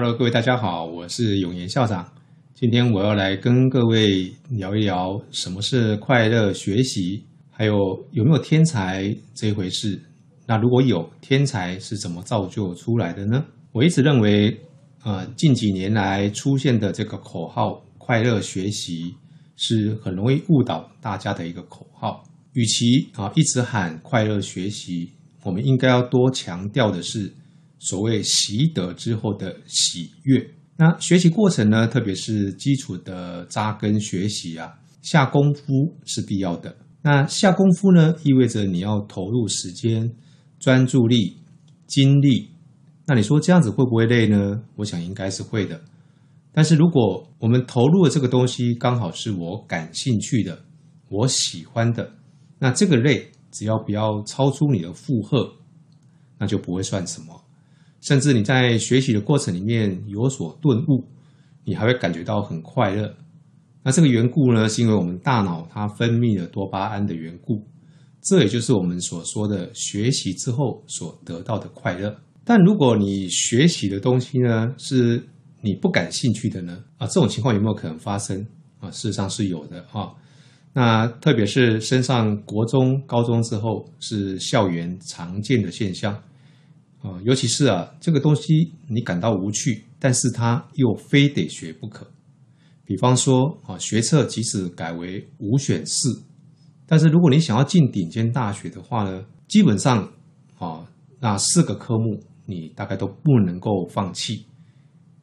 Hello，各位大家好，我是永言校长。今天我要来跟各位聊一聊什么是快乐学习，还有有没有天才这一回事。那如果有天才，是怎么造就出来的呢？我一直认为，呃，近几年来出现的这个口号“快乐学习”是很容易误导大家的一个口号。与其啊一直喊快乐学习，我们应该要多强调的是。所谓习得之后的喜悦，那学习过程呢，特别是基础的扎根学习啊，下功夫是必要的。那下功夫呢，意味着你要投入时间、专注力、精力。那你说这样子会不会累呢？我想应该是会的。但是如果我们投入的这个东西刚好是我感兴趣的、我喜欢的，那这个累只要不要超出你的负荷，那就不会算什么。甚至你在学习的过程里面有所顿悟，你还会感觉到很快乐。那这个缘故呢，是因为我们大脑它分泌了多巴胺的缘故。这也就是我们所说的学习之后所得到的快乐。但如果你学习的东西呢，是你不感兴趣的呢？啊，这种情况有没有可能发生？啊，事实上是有的啊。那特别是升上国中、高中之后，是校园常见的现象。啊，尤其是啊，这个东西你感到无趣，但是它又非得学不可。比方说啊，学测即使改为五选四，但是如果你想要进顶尖大学的话呢，基本上啊，那四个科目你大概都不能够放弃。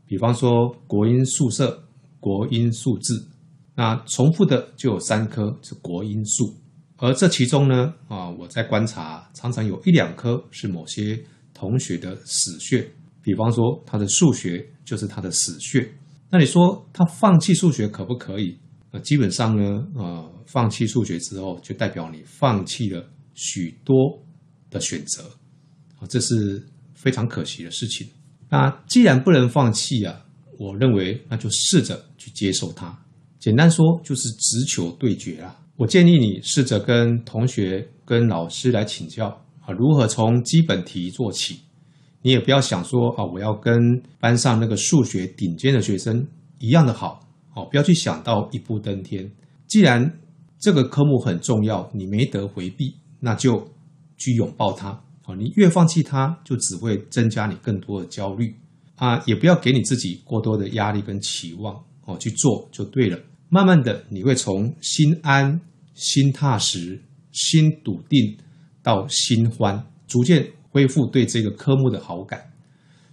比方说国英数社、国英数字，那重复的就有三科是国英数，而这其中呢啊，我在观察，常常有一两科是某些。同学的死穴，比方说他的数学就是他的死穴。那你说他放弃数学可不可以？呃，基本上呢，呃，放弃数学之后，就代表你放弃了许多的选择，啊，这是非常可惜的事情。那既然不能放弃啊，我认为那就试着去接受它。简单说就是直球对决啊。我建议你试着跟同学、跟老师来请教。啊，如何从基本题做起？你也不要想说啊，我要跟班上那个数学顶尖的学生一样的好哦，不要去想到一步登天。既然这个科目很重要，你没得回避，那就去拥抱它。哦，你越放弃它，就只会增加你更多的焦虑啊！也不要给你自己过多的压力跟期望哦，去做就对了。慢慢的，你会从心安、心踏实、心笃定。到新欢，逐渐恢复对这个科目的好感。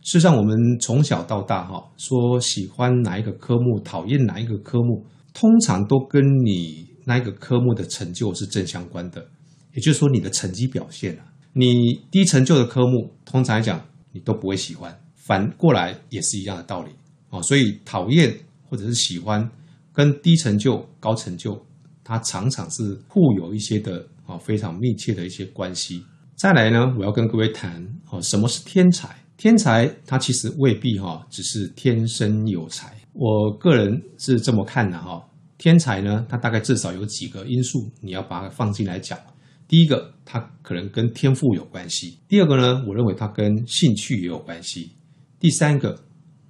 事实上，我们从小到大，哈，说喜欢哪一个科目，讨厌哪一个科目，通常都跟你那一个科目的成就是正相关的。也就是说，你的成绩表现啊，你低成就的科目，通常来讲，你都不会喜欢。反过来也是一样的道理啊。所以，讨厌或者是喜欢，跟低成就、高成就，它常常是互有一些的。啊，非常密切的一些关系。再来呢，我要跟各位谈哦，什么是天才？天才他其实未必哈，只是天生有才。我个人是这么看的哈。天才呢，他大概至少有几个因素，你要把它放进来讲。第一个，他可能跟天赋有关系；第二个呢，我认为他跟兴趣也有关系；第三个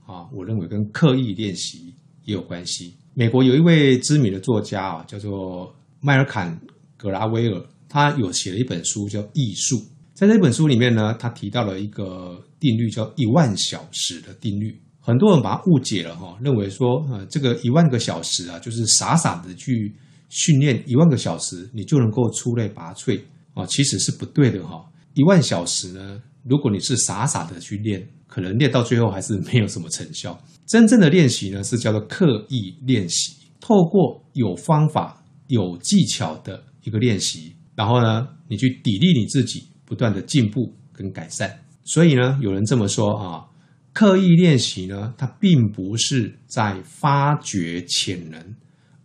啊，我认为跟刻意练习也有关系。美国有一位知名的作家啊，叫做迈尔坎。格拉威尔他有写了一本书叫《艺术》，在这本书里面呢，他提到了一个定律，叫一万小时的定律。很多人把它误解了哈，认为说呃，这个一万个小时啊，就是傻傻的去训练一万个小时，你就能够出类拔萃啊，其实是不对的哈。一万小时呢，如果你是傻傻的去练，可能练到最后还是没有什么成效。真正的练习呢，是叫做刻意练习，透过有方法、有技巧的。一个练习，然后呢，你去砥砺你自己，不断的进步跟改善。所以呢，有人这么说啊，刻意练习呢，它并不是在发掘潜能，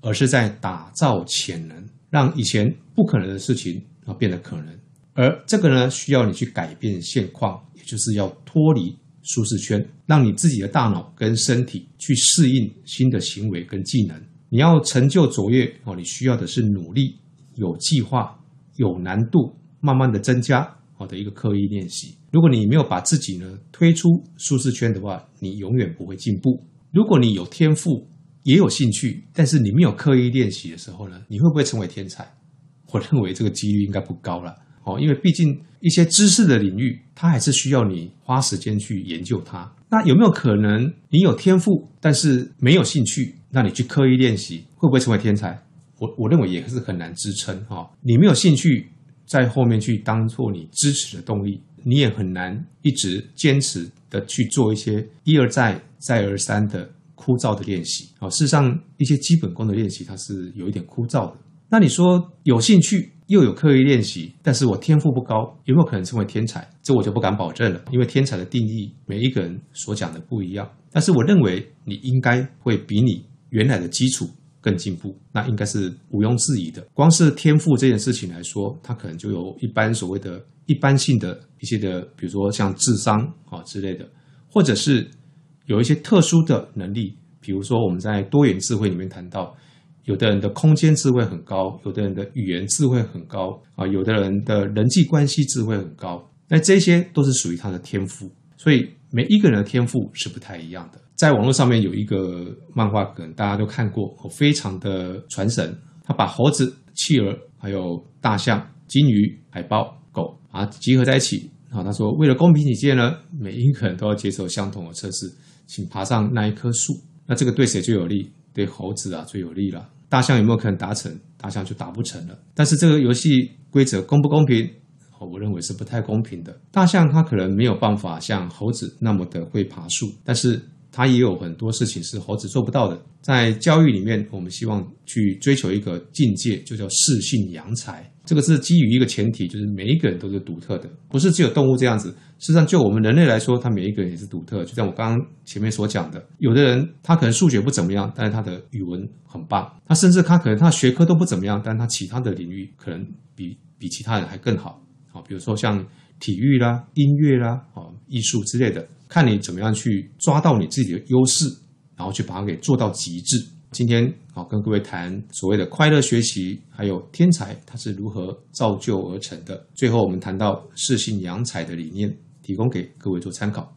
而是在打造潜能，让以前不可能的事情啊变得可能。而这个呢，需要你去改变现况，也就是要脱离舒适圈，让你自己的大脑跟身体去适应新的行为跟技能。你要成就卓越哦，你需要的是努力。有计划、有难度，慢慢的增加，好的一个刻意练习。如果你没有把自己呢推出舒适圈的话，你永远不会进步。如果你有天赋，也有兴趣，但是你没有刻意练习的时候呢，你会不会成为天才？我认为这个几率应该不高了哦，因为毕竟一些知识的领域，它还是需要你花时间去研究它。那有没有可能你有天赋，但是没有兴趣？那你去刻意练习，会不会成为天才？我我认为也是很难支撑哈。你没有兴趣，在后面去当做你支持的动力，你也很难一直坚持的去做一些一而再再而三的枯燥的练习啊。事实上，一些基本功的练习它是有一点枯燥的。那你说有兴趣又有刻意练习，但是我天赋不高，有没有可能成为天才？这我就不敢保证了，因为天才的定义每一个人所讲的不一样。但是我认为你应该会比你原来的基础更进步，那应该是毋庸置疑的。光是天赋这件事情来说，它可能就有一般所谓的一般性的一些的，比如说像智商啊之类的，或者是有一些特殊的能力，比如说我们在多元智慧里面谈到。有的人的空间智慧很高，有的人的语言智慧很高啊，有的人的人际关系智慧很高，那这些都是属于他的天赋。所以每一个人的天赋是不太一样的。在网络上面有一个漫画梗，大家都看过，我非常的传神。他把猴子、企鹅、还有大象、金鱼、海豹、狗啊集合在一起，然后他说，为了公平起见呢，每一个人都要接受相同的测试，请爬上那一棵树。那这个对谁最有利？对猴子啊最有利了。大象有没有可能达成？大象就达不成了。但是这个游戏规则公不公平？我认为是不太公平的。大象它可能没有办法像猴子那么的会爬树，但是它也有很多事情是猴子做不到的。在教育里面，我们希望去追求一个境界，就叫适性扬才。这个是基于一个前提，就是每一个人都是独特的，不是只有动物这样子。事实上，就我们人类来说，他每一个人也是独特。就像我刚刚前面所讲的，有的人他可能数学不怎么样，但是他的语文很棒。他甚至他可能他学科都不怎么样，但他其他的领域可能比比其他人还更好。好，比如说像体育啦、音乐啦、啊艺术之类的，看你怎么样去抓到你自己的优势，然后去把它给做到极致。今天好跟各位谈所谓的快乐学习，还有天才它是如何造就而成的。最后我们谈到四性养才的理念，提供给各位做参考。